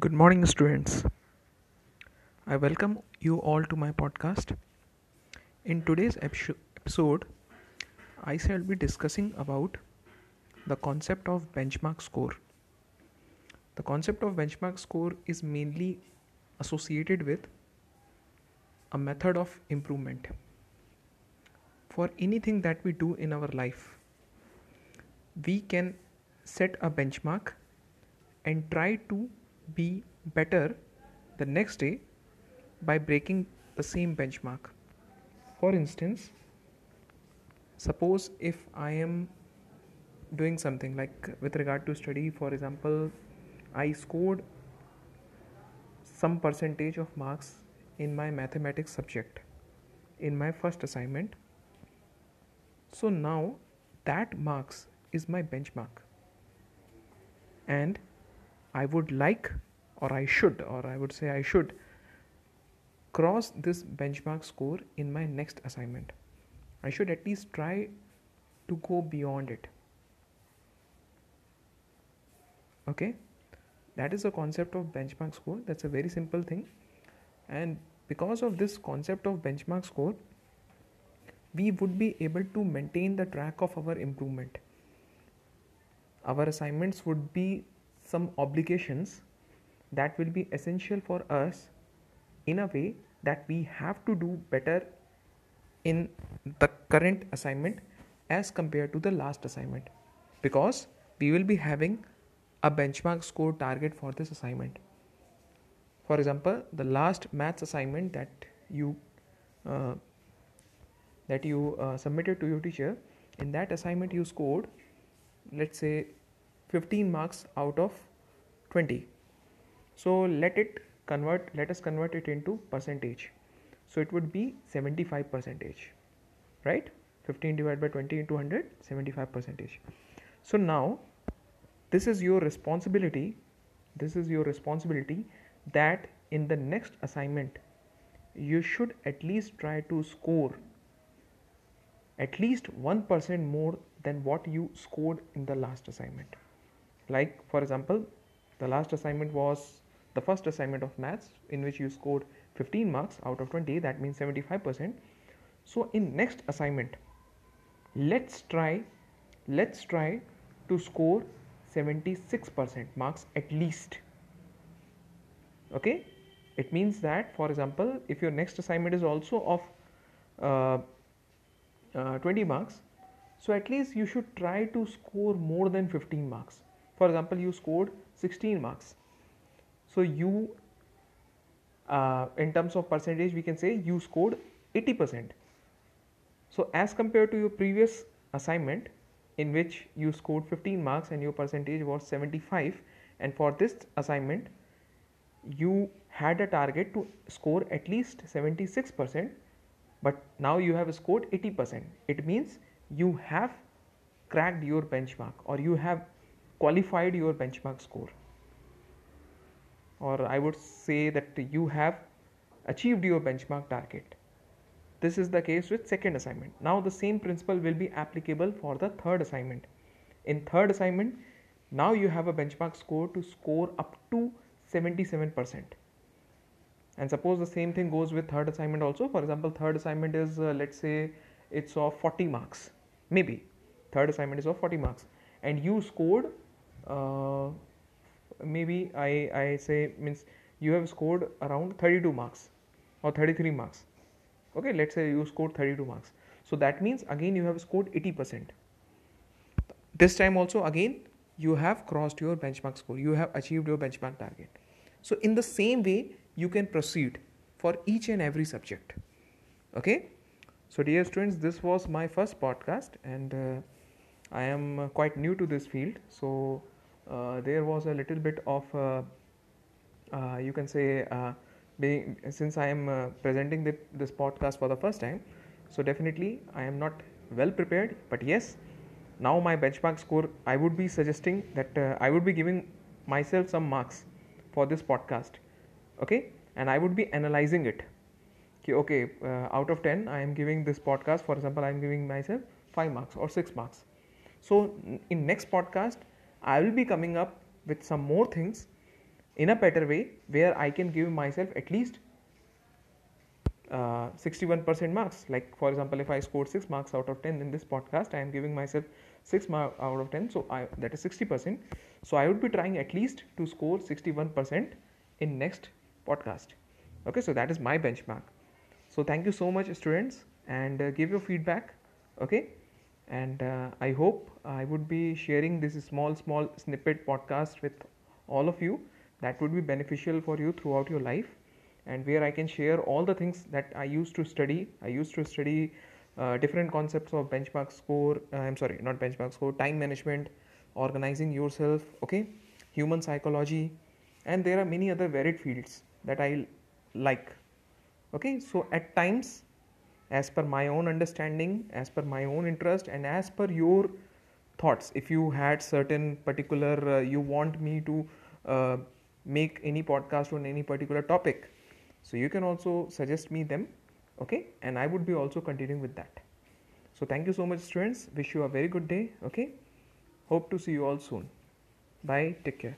Good morning, students. I welcome you all to my podcast. In today's episode, I shall be discussing about the concept of benchmark score. The concept of benchmark score is mainly associated with a method of improvement. For anything that we do in our life, we can set a benchmark and try to be better the next day by breaking the same benchmark. For instance, suppose if I am doing something like with regard to study, for example, I scored some percentage of marks in my mathematics subject in my first assignment. So now that marks is my benchmark. And I would like, or I should, or I would say I should cross this benchmark score in my next assignment. I should at least try to go beyond it. Okay, that is the concept of benchmark score. That's a very simple thing, and because of this concept of benchmark score, we would be able to maintain the track of our improvement. Our assignments would be some obligations that will be essential for us in a way that we have to do better in the current assignment as compared to the last assignment. Because we will be having a benchmark score target for this assignment. For example the last maths assignment that you uh, that you uh, submitted to your teacher in that assignment you scored let's say 15 marks out of 20 so let it convert let us convert it into percentage. So it would be 75 percentage right? 15 divided by 20 into 100 75 percentage. So now this is your responsibility this is your responsibility that in the next assignment you should at least try to score at least 1% more than what you scored in the last assignment like for example the last assignment was the first assignment of maths in which you scored 15 marks out of 20 that means 75% so in next assignment let's try let's try to score 76% marks at least. Okay? It means that for example if your next assignment is also of uh, uh, 20 marks so at least you should try to score more than 15 marks for example you scored 16 marks. So you uh, in terms of percentage we can say you scored 80% so as compared to your previous assignment in which you scored 15 marks and your percentage was 75 and for this assignment you had a target to score at least 76% but now you have scored 80% it means you have cracked your benchmark or you have qualified your benchmark score or I would say that you have achieved your benchmark target. This is the case with second assignment. Now the same principle will be applicable for the third assignment. In third assignment, now you have a benchmark score to score up to 77%. And suppose the same thing goes with third assignment also. For example, third assignment is uh, let's say it's of 40 marks. Maybe third assignment is of 40 marks and you scored uh, maybe I, I say means you have scored around 32 marks or 33 marks. Okay let's say you scored 32 marks. So that means again you have scored 80% this time also again you have crossed your benchmark score. You have achieved your benchmark target. So in the same way you can proceed for each and every subject. Okay? So dear students this was my first podcast and uh, i am uh, quite new to this field. So there was a little bit of uh, uh, you can say being since I am presenting the, this podcast for the first time, so definitely I am not well prepared. But yes, now my benchmark score, I would be suggesting that I would be giving myself some marks for this podcast. Okay, and I would be analyzing it. Okay, okay uh, out of 10 i am giving this podcast for example i am giving myself 5 marks or 6 marks so in next podcast I will be coming up with some more things in a better way where I can give myself at least uh, 61% marks. Like for example, if I scored 6 marks out of 10 in this podcast, I am giving myself 6 marks out of 10. So I, that is 60%. So I would be trying at least to score 61% in next podcast. Okay, so that is my benchmark. So thank you so much students and uh, give your feedback. Okay, and uh, I hope I would be sharing this small small snippet podcast with all of you that would be beneficial for you throughout your life and where I can share all the things that I used to study. I used to study uh, different concepts of benchmark score. Uh, I'm sorry, not benchmark score, time management, organizing yourself, okay, human psychology, and there are many other varied fields that I like. Okay, so at times, as per my own understanding, as per my own interest, and as per your thoughts, if you had certain particular, uh, you want me to uh, make any podcast on any particular topic so you can also suggest me them okay? And i would be also continuing with that. So thank you so much students. Wish you a very good day okay? Hope to see you all soon. Bye. Take care